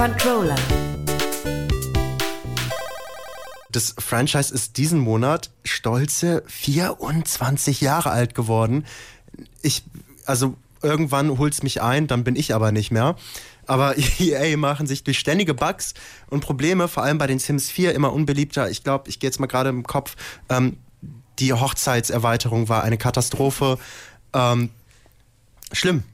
Controller. Das Franchise ist diesen Monat stolze 24 Jahre alt geworden. Ich, also irgendwann holt es mich ein, dann bin ich aber nicht mehr. Aber EA machen sich durch ständige Bugs und Probleme, vor allem bei den Sims 4, immer unbeliebter. Ich glaube, ich gehe jetzt mal gerade im Kopf. Ähm, die Hochzeitserweiterung war eine Katastrophe. Ähm, schlimm.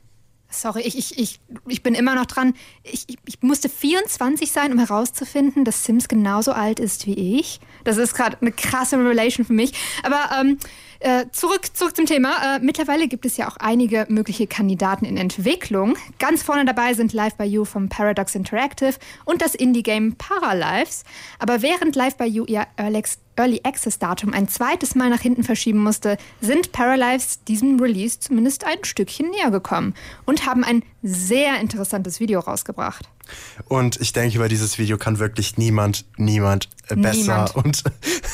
Sorry, ich, ich, ich, ich bin immer noch dran. Ich, ich, ich musste 24 sein, um herauszufinden, dass Sims genauso alt ist wie ich. Das ist gerade eine krasse Revelation für mich. Aber ähm, äh, zurück, zurück zum Thema. Äh, mittlerweile gibt es ja auch einige mögliche Kandidaten in Entwicklung. Ganz vorne dabei sind Live by You vom Paradox Interactive und das Indie-Game Paralives. Aber während Live by You ihr Earlex Early Access Datum ein zweites Mal nach hinten verschieben musste, sind Paralives diesem Release zumindest ein Stückchen näher gekommen und haben ein sehr interessantes Video rausgebracht. Und ich denke, über dieses Video kann wirklich niemand, niemand äh, besser niemand. und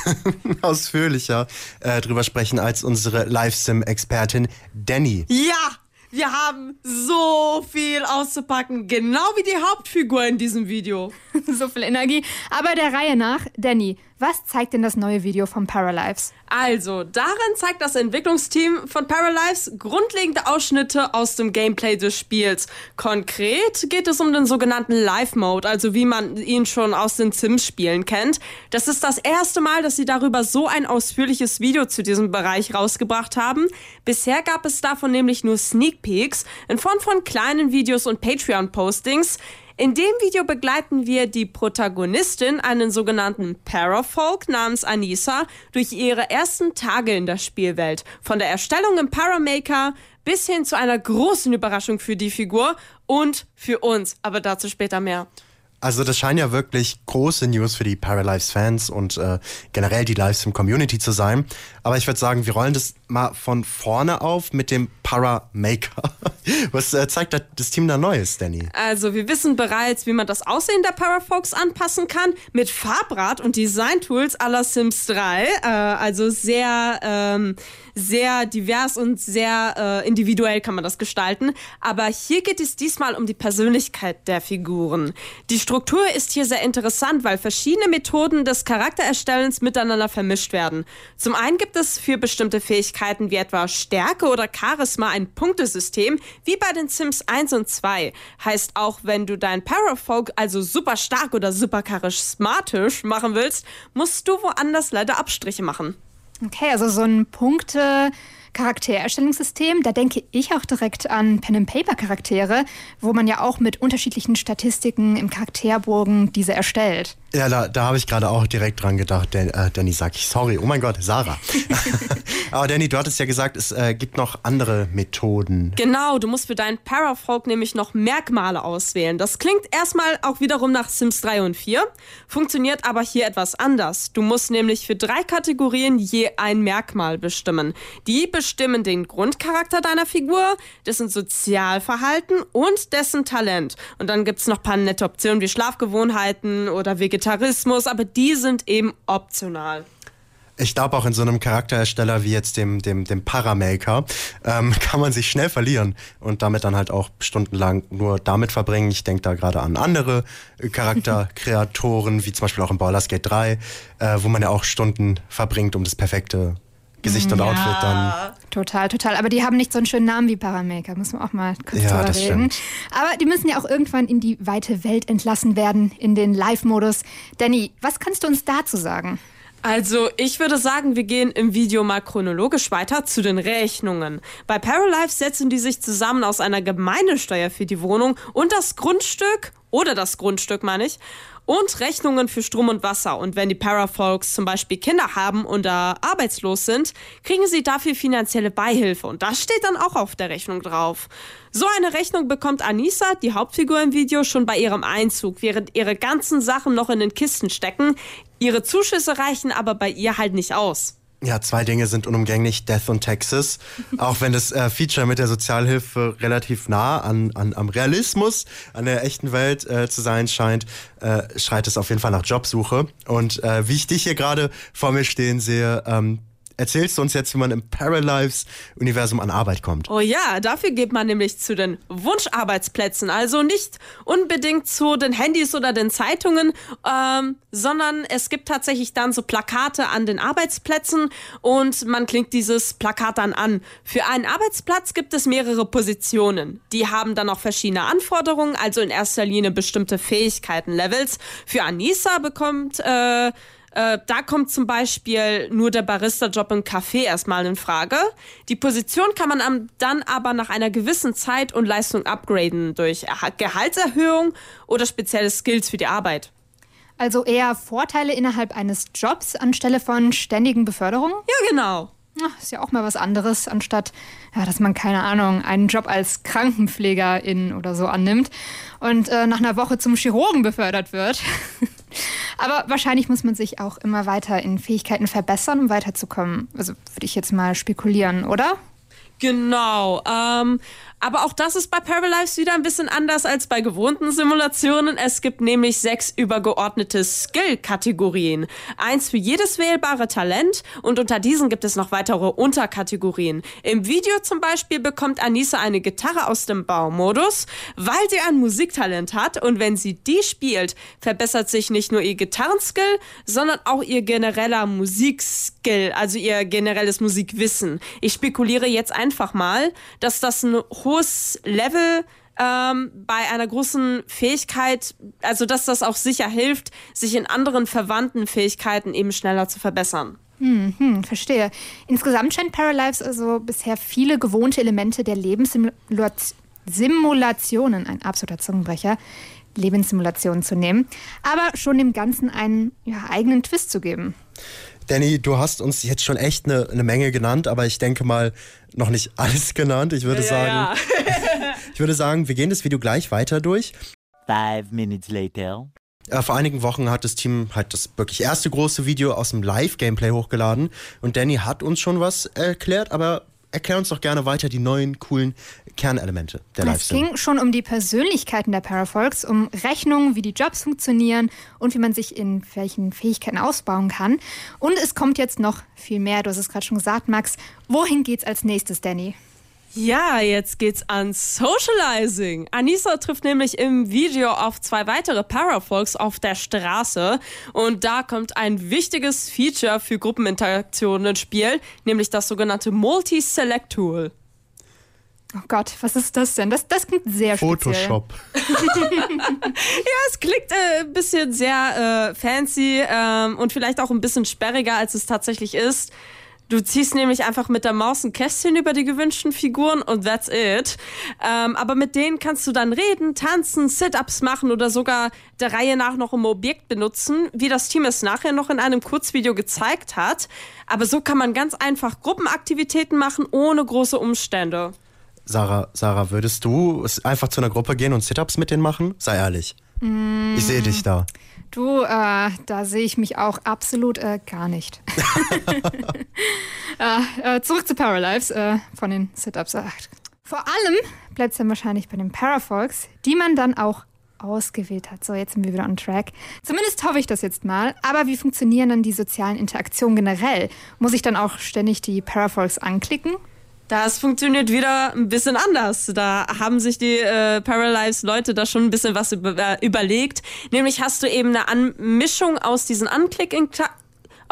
ausführlicher äh, drüber sprechen als unsere Live-Sim-Expertin Danny. Ja! Wir haben so viel auszupacken, genau wie die Hauptfigur in diesem Video. so viel Energie. Aber der Reihe nach, Danny, was zeigt denn das neue Video von Paralives? Also, darin zeigt das Entwicklungsteam von Paralives grundlegende Ausschnitte aus dem Gameplay des Spiels. Konkret geht es um den sogenannten Live-Mode, also wie man ihn schon aus den Sims-Spielen kennt. Das ist das erste Mal, dass sie darüber so ein ausführliches Video zu diesem Bereich rausgebracht haben. Bisher gab es davon nämlich nur Sneak Peeks in Form von kleinen Videos und Patreon-Postings. In dem Video begleiten wir die Protagonistin, einen sogenannten Parafolk namens Anissa, durch ihre ersten Tage in der Spielwelt. Von der Erstellung im Paramaker bis hin zu einer großen Überraschung für die Figur und für uns. Aber dazu später mehr. Also das scheinen ja wirklich große News für die Paralives-Fans und äh, generell die Livestream-Community zu sein. Aber ich würde sagen, wir rollen das mal von vorne auf mit dem Paramaker. Was äh, zeigt das Team da Neues, Danny? Also wir wissen bereits, wie man das Aussehen der Parafolks anpassen kann mit Farbrad und Design-Tools aller Sims 3. Äh, also sehr, ähm, sehr divers und sehr äh, individuell kann man das gestalten. Aber hier geht es diesmal um die Persönlichkeit der Figuren. Die Struktur ist hier sehr interessant, weil verschiedene Methoden des Charaktererstellens miteinander vermischt werden. Zum einen gibt es für bestimmte Fähigkeiten wie etwa Stärke oder Charisma ein Punktesystem, wie bei den Sims 1 und 2. Heißt auch, wenn du dein Parafolk also super stark oder super charismatisch machen willst, musst du woanders leider Abstriche machen. Okay, also so ein Punkte. Charaktererstellungssystem, da denke ich auch direkt an Pen-and-Paper-Charaktere, wo man ja auch mit unterschiedlichen Statistiken im Charakterbogen diese erstellt. Ja, da, da habe ich gerade auch direkt dran gedacht. Dan, äh, Danny, sag ich, sorry, oh mein Gott, Sarah. Aber Danny, du hattest ja gesagt, es äh, gibt noch andere Methoden. Genau, du musst für deinen Parafolk nämlich noch Merkmale auswählen. Das klingt erstmal auch wiederum nach Sims 3 und 4, funktioniert aber hier etwas anders. Du musst nämlich für drei Kategorien je ein Merkmal bestimmen. Die bestimmen den Grundcharakter deiner Figur, dessen Sozialverhalten und dessen Talent. Und dann gibt es noch ein paar nette Optionen wie Schlafgewohnheiten oder Vegetarismus, aber die sind eben optional. Ich glaube auch in so einem Charakterersteller wie jetzt dem, dem, dem Paramaker ähm, kann man sich schnell verlieren und damit dann halt auch stundenlang nur damit verbringen. Ich denke da gerade an andere Charakterkreatoren, wie zum Beispiel auch in Baldur's Gate 3, äh, wo man ja auch Stunden verbringt, um das perfekte Gesicht und ja. Outfit dann. Total, total. Aber die haben nicht so einen schönen Namen wie Paramaker, muss man auch mal kurz ja, drüber das reden. Stimmt. Aber die müssen ja auch irgendwann in die weite Welt entlassen werden, in den Live-Modus. Danny, was kannst du uns dazu sagen? Also, ich würde sagen, wir gehen im Video mal chronologisch weiter zu den Rechnungen. Bei Paralife setzen die sich zusammen aus einer Gemeindesteuer für die Wohnung und das Grundstück, oder das Grundstück meine ich, und Rechnungen für Strom und Wasser. Und wenn die Parafolks zum Beispiel Kinder haben da arbeitslos sind, kriegen sie dafür finanzielle Beihilfe. Und das steht dann auch auf der Rechnung drauf. So eine Rechnung bekommt Anissa, die Hauptfigur im Video, schon bei ihrem Einzug, während ihre ganzen Sachen noch in den Kisten stecken. Ihre Zuschüsse reichen aber bei ihr halt nicht aus. Ja, zwei Dinge sind unumgänglich, Death und Texas. Auch wenn das äh, Feature mit der Sozialhilfe relativ nah an, an, am Realismus, an der echten Welt äh, zu sein scheint, äh, schreit es auf jeden Fall nach Jobsuche. Und äh, wie ich dich hier gerade vor mir stehen sehe, ähm, erzählst du uns jetzt, wie man im Paralives-Universum an Arbeit kommt. Oh ja, dafür geht man nämlich zu den Wunscharbeitsplätzen. Also nicht unbedingt zu den Handys oder den Zeitungen, ähm, sondern es gibt tatsächlich dann so Plakate an den Arbeitsplätzen und man klingt dieses Plakat dann an. Für einen Arbeitsplatz gibt es mehrere Positionen. Die haben dann auch verschiedene Anforderungen, also in erster Linie bestimmte Fähigkeiten-Levels. Für Anissa bekommt äh, äh, da kommt zum Beispiel nur der Barista-Job im Café erstmal in Frage. Die Position kann man dann aber nach einer gewissen Zeit und Leistung upgraden durch Gehaltserhöhung oder spezielle Skills für die Arbeit. Also eher Vorteile innerhalb eines Jobs anstelle von ständigen Beförderungen? Ja, genau. Ach, ist ja auch mal was anderes, anstatt, ja, dass man, keine Ahnung, einen Job als Krankenpflegerin oder so annimmt und äh, nach einer Woche zum Chirurgen befördert wird. Aber wahrscheinlich muss man sich auch immer weiter in Fähigkeiten verbessern, um weiterzukommen. Also würde ich jetzt mal spekulieren, oder? Genau. Ähm, aber auch das ist bei Paralives wieder ein bisschen anders als bei gewohnten Simulationen. Es gibt nämlich sechs übergeordnete Skill-Kategorien. Eins für jedes wählbare Talent und unter diesen gibt es noch weitere Unterkategorien. Im Video zum Beispiel bekommt Anissa eine Gitarre aus dem Baumodus, weil sie ein Musiktalent hat und wenn sie die spielt, verbessert sich nicht nur ihr Gitarrenskill, sondern auch ihr genereller Musikskill, also ihr generelles Musikwissen. Ich spekuliere jetzt einfach mal, dass das ein hohes Level ähm, bei einer großen Fähigkeit, also dass das auch sicher hilft, sich in anderen verwandten Fähigkeiten eben schneller zu verbessern. Hm, hm, verstehe. Insgesamt scheint Paralives also bisher viele gewohnte Elemente der Lebenssimulationen, ein absoluter Zungenbrecher, Lebenssimulationen zu nehmen, aber schon dem Ganzen einen ja, eigenen Twist zu geben. Danny, du hast uns jetzt schon echt eine, eine Menge genannt, aber ich denke mal noch nicht alles genannt. Ich würde ja, sagen, ja, ja. ich würde sagen, wir gehen das Video gleich weiter durch. Five minutes later. Äh, vor einigen Wochen hat das Team halt das wirklich erste große Video aus dem Live-Gameplay hochgeladen und Danny hat uns schon was erklärt, aber erklär uns doch gerne weiter die neuen coolen Kernelemente der live Es ging schon um die Persönlichkeiten der Parafolks, um Rechnungen, wie die Jobs funktionieren und wie man sich in welchen Fähigkeiten ausbauen kann. Und es kommt jetzt noch viel mehr. Du hast es gerade schon gesagt, Max. Wohin geht's als nächstes, Danny? Ja, jetzt geht's an Socializing. Anissa trifft nämlich im Video auf zwei weitere Parafolks auf der Straße und da kommt ein wichtiges Feature für Gruppeninteraktionen ins Spiel, nämlich das sogenannte Multi-Select-Tool. Oh Gott, was ist das denn? Das, das klingt sehr Photoshop. ja, es klingt äh, ein bisschen sehr äh, fancy ähm, und vielleicht auch ein bisschen sperriger, als es tatsächlich ist. Du ziehst nämlich einfach mit der Maus ein Kästchen über die gewünschten Figuren und that's it. Ähm, aber mit denen kannst du dann reden, tanzen, Sit-Ups machen oder sogar der Reihe nach noch ein Objekt benutzen, wie das Team es nachher noch in einem Kurzvideo gezeigt hat. Aber so kann man ganz einfach Gruppenaktivitäten machen, ohne große Umstände. Sarah, Sarah, würdest du einfach zu einer Gruppe gehen und Sit-Ups mit denen machen? Sei ehrlich. Mm. Ich sehe dich da. Du, äh, da sehe ich mich auch absolut äh, gar nicht. äh, äh, zurück zu Paralives äh, von den Sit-Ups. Vor allem bleibt es dann wahrscheinlich bei den Parafolks, die man dann auch ausgewählt hat. So, jetzt sind wir wieder on track. Zumindest hoffe ich das jetzt mal. Aber wie funktionieren dann die sozialen Interaktionen generell? Muss ich dann auch ständig die Parafolks anklicken? Das funktioniert wieder ein bisschen anders. Da haben sich die äh, Paralyzed-Leute da schon ein bisschen was über, äh, überlegt. Nämlich hast du eben eine An Mischung aus diesen Anklick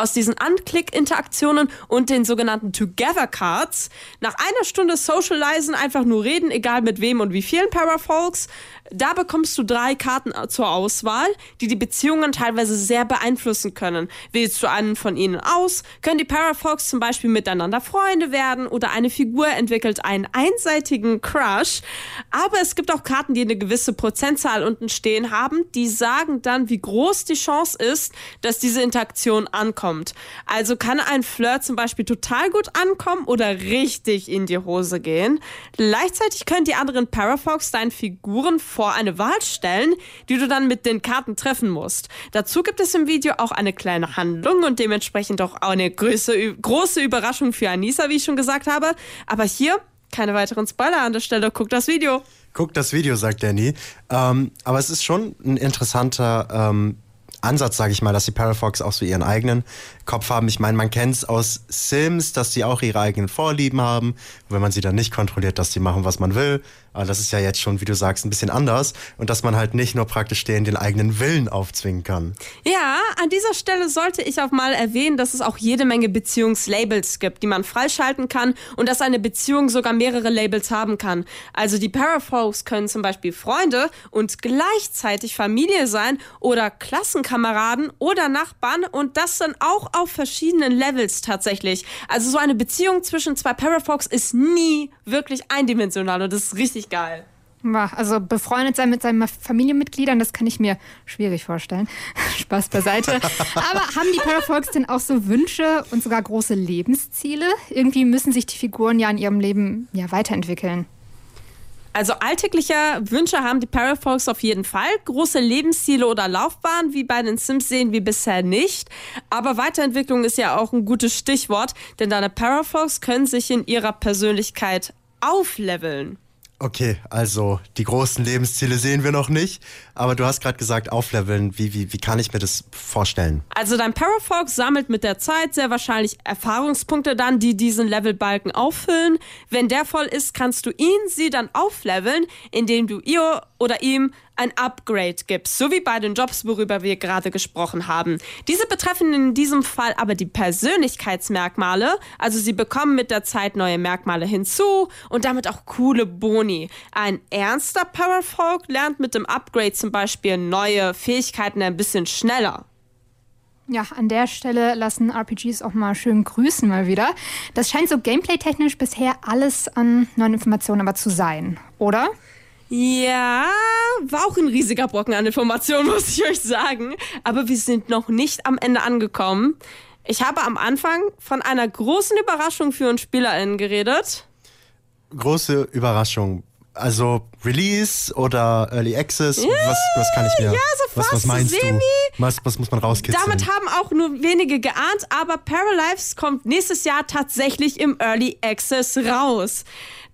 aus diesen Anklick-Interaktionen und den sogenannten Together-Cards. Nach einer Stunde Socializen, einfach nur reden, egal mit wem und wie vielen Parafolks, da bekommst du drei Karten zur Auswahl, die die Beziehungen teilweise sehr beeinflussen können. Wählst du einen von ihnen aus, können die Parafolks zum Beispiel miteinander Freunde werden oder eine Figur entwickelt einen einseitigen Crush. Aber es gibt auch Karten, die eine gewisse Prozentzahl unten stehen haben, die sagen dann, wie groß die Chance ist, dass diese Interaktion ankommt. Also kann ein Flirt zum Beispiel total gut ankommen oder richtig in die Hose gehen. Gleichzeitig können die anderen Parafolks deinen Figuren vor eine Wahl stellen, die du dann mit den Karten treffen musst. Dazu gibt es im Video auch eine kleine Handlung und dementsprechend auch eine große, große Überraschung für Anissa, wie ich schon gesagt habe. Aber hier keine weiteren Spoiler an der Stelle. Guck das Video. Guck das Video, sagt Danny. Ähm, aber es ist schon ein interessanter ähm, Ansatz, sage ich mal, dass die Parafox auch so ihren eigenen Kopf haben. Ich meine, man kennt es aus Sims, dass die auch ihre eigenen Vorlieben haben. wenn man sie dann nicht kontrolliert, dass die machen, was man will. Aber das ist ja jetzt schon, wie du sagst, ein bisschen anders. Und dass man halt nicht nur praktisch denen den eigenen Willen aufzwingen kann. Ja, an dieser Stelle sollte ich auch mal erwähnen, dass es auch jede Menge Beziehungslabels gibt, die man freischalten kann und dass eine Beziehung sogar mehrere Labels haben kann. Also die Parafolks können zum Beispiel Freunde und gleichzeitig Familie sein oder Klassenkameraden oder Nachbarn und das dann auch auf verschiedenen Levels tatsächlich. Also so eine Beziehung zwischen zwei Parafolks ist nie wirklich eindimensional und das ist richtig geil. Also befreundet sein mit seinen Familienmitgliedern, das kann ich mir schwierig vorstellen. Spaß beiseite. Aber haben die Parafolks denn auch so Wünsche und sogar große Lebensziele? Irgendwie müssen sich die Figuren ja in ihrem Leben ja weiterentwickeln. Also alltägliche Wünsche haben die Parafolks auf jeden Fall. Große Lebensziele oder Laufbahn wie bei den Sims sehen wir bisher nicht. Aber Weiterentwicklung ist ja auch ein gutes Stichwort, denn deine Parafolks können sich in ihrer Persönlichkeit aufleveln. Okay, also die großen Lebensziele sehen wir noch nicht, aber du hast gerade gesagt, aufleveln. Wie, wie, wie kann ich mir das vorstellen? Also dein Parafox sammelt mit der Zeit sehr wahrscheinlich Erfahrungspunkte dann, die diesen Levelbalken auffüllen. Wenn der voll ist, kannst du ihn, sie dann aufleveln, indem du ihr oder ihm ein Upgrade gibst, so wie bei den Jobs, worüber wir gerade gesprochen haben. Diese betreffen in diesem Fall aber die Persönlichkeitsmerkmale, also sie bekommen mit der Zeit neue Merkmale hinzu und damit auch coole Boni. Ein ernster Powerfolk lernt mit dem Upgrade zum Beispiel neue Fähigkeiten ein bisschen schneller. Ja, an der Stelle lassen RPGs auch mal schön grüßen mal wieder. Das scheint so gameplay-technisch bisher alles an neuen Informationen aber zu sein, oder? Ja, war auch ein riesiger Brocken an Informationen, muss ich euch sagen. Aber wir sind noch nicht am Ende angekommen. Ich habe am Anfang von einer großen Überraschung für uns SpielerInnen geredet. Große Überraschung. Also Release oder Early Access? Ja, was, was kann ich mir? Ja, so was, was meinst semi. du? Was, was muss man rauskitzeln? Damit haben auch nur wenige geahnt, aber Paralives kommt nächstes Jahr tatsächlich im Early Access raus.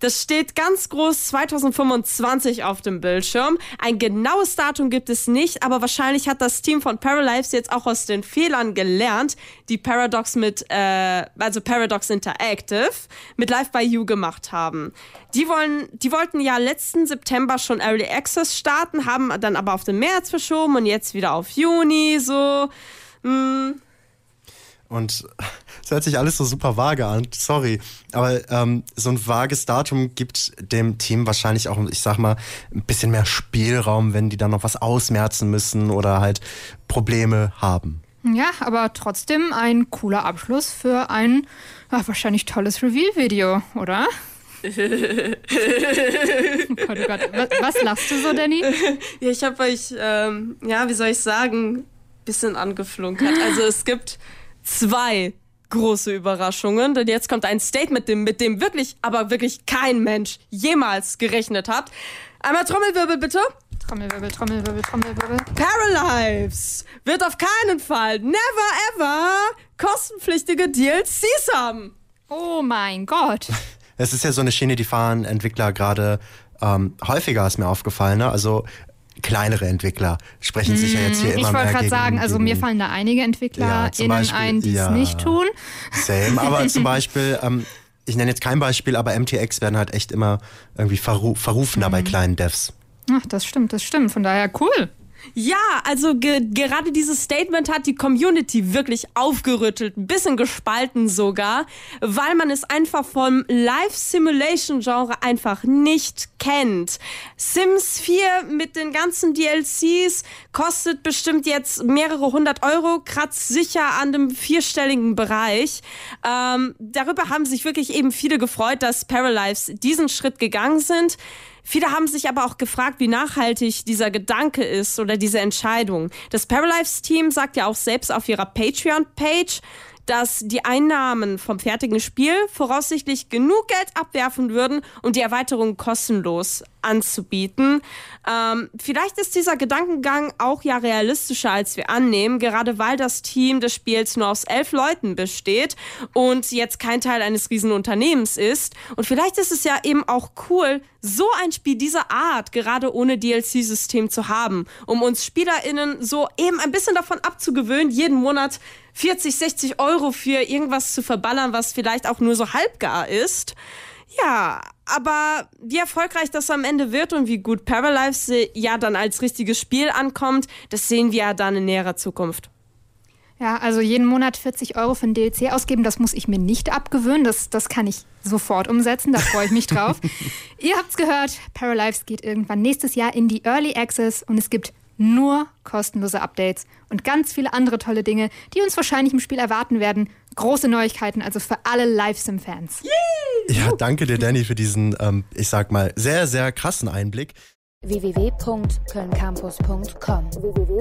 Das steht ganz groß 2025 auf dem Bildschirm. Ein genaues Datum gibt es nicht, aber wahrscheinlich hat das Team von Paralives jetzt auch aus den Fehlern gelernt, die Paradox mit, äh, also Paradox Interactive mit Live by You gemacht haben. Die wollen, die wollten ja letzten September schon Early Access starten, haben dann aber auf den März verschoben und jetzt wieder auf Juni, so. Mh, hm. Und es hört sich alles so super vage an, sorry. Aber ähm, so ein vages Datum gibt dem Team wahrscheinlich auch, ich sag mal, ein bisschen mehr Spielraum, wenn die dann noch was ausmerzen müssen oder halt Probleme haben. Ja, aber trotzdem ein cooler Abschluss für ein ach, wahrscheinlich tolles Reveal-Video, oder? oh Gott, oh Gott. Was, was, lachst du so, Danny? Ja, ich habe euch, ähm, ja, wie soll ich sagen, bisschen angeflunkert. Also es gibt zwei große Überraschungen, denn jetzt kommt ein Statement, mit dem wirklich, aber wirklich kein Mensch jemals gerechnet hat. Einmal Trommelwirbel bitte. Trommelwirbel, Trommelwirbel, Trommelwirbel. Paralives wird auf keinen Fall, never ever, kostenpflichtige DLCs haben. Oh mein Gott. Es ist ja so eine Schiene, die fahren Entwickler gerade ähm, häufiger, ist mir aufgefallen. Ne? Also kleinere Entwickler sprechen sich ja jetzt hier hm, immer mehr Ich wollte gerade sagen, also mir fallen da einige Entwickler ja, Beispiel, ein, die es ja, nicht tun. Same, aber zum Beispiel, ähm, ich nenne jetzt kein Beispiel, aber MTX werden halt echt immer irgendwie verru verrufener mhm. bei kleinen Devs. Ach, das stimmt, das stimmt. Von daher cool. Ja, also ge gerade dieses Statement hat die Community wirklich aufgerüttelt, ein bisschen gespalten sogar, weil man es einfach vom Live-Simulation-Genre einfach nicht kennt. Sims 4 mit den ganzen DLCs kostet bestimmt jetzt mehrere hundert Euro, kratzt sicher an dem vierstelligen Bereich. Ähm, darüber haben sich wirklich eben viele gefreut, dass Paralives diesen Schritt gegangen sind. Viele haben sich aber auch gefragt, wie nachhaltig dieser Gedanke ist oder diese Entscheidung. Das Paralives-Team sagt ja auch selbst auf ihrer Patreon-Page, dass die Einnahmen vom fertigen Spiel voraussichtlich genug Geld abwerfen würden, um die Erweiterung kostenlos anzubieten. Ähm, vielleicht ist dieser Gedankengang auch ja realistischer, als wir annehmen, gerade weil das Team des Spiels nur aus elf Leuten besteht und jetzt kein Teil eines Riesenunternehmens ist. Und vielleicht ist es ja eben auch cool, so ein Spiel dieser Art gerade ohne DLC-System zu haben, um uns SpielerInnen so eben ein bisschen davon abzugewöhnen, jeden Monat 40, 60 Euro für irgendwas zu verballern, was vielleicht auch nur so halbgar ist. Ja, aber wie erfolgreich das am Ende wird und wie gut Paralives ja dann als richtiges Spiel ankommt, das sehen wir ja dann in näherer Zukunft. Ja, also jeden Monat 40 Euro für ein DLC ausgeben, das muss ich mir nicht abgewöhnen. Das, das kann ich sofort umsetzen, da freue ich mich drauf. Ihr habt's gehört, Paralives geht irgendwann nächstes Jahr in die Early Access und es gibt nur kostenlose Updates und ganz viele andere tolle Dinge, die uns wahrscheinlich im Spiel erwarten werden. Große Neuigkeiten, also für alle Live-Sim-Fans. Ja, danke dir, Danny, für diesen, ähm, ich sag mal, sehr, sehr krassen Einblick. www.kölncampus.com www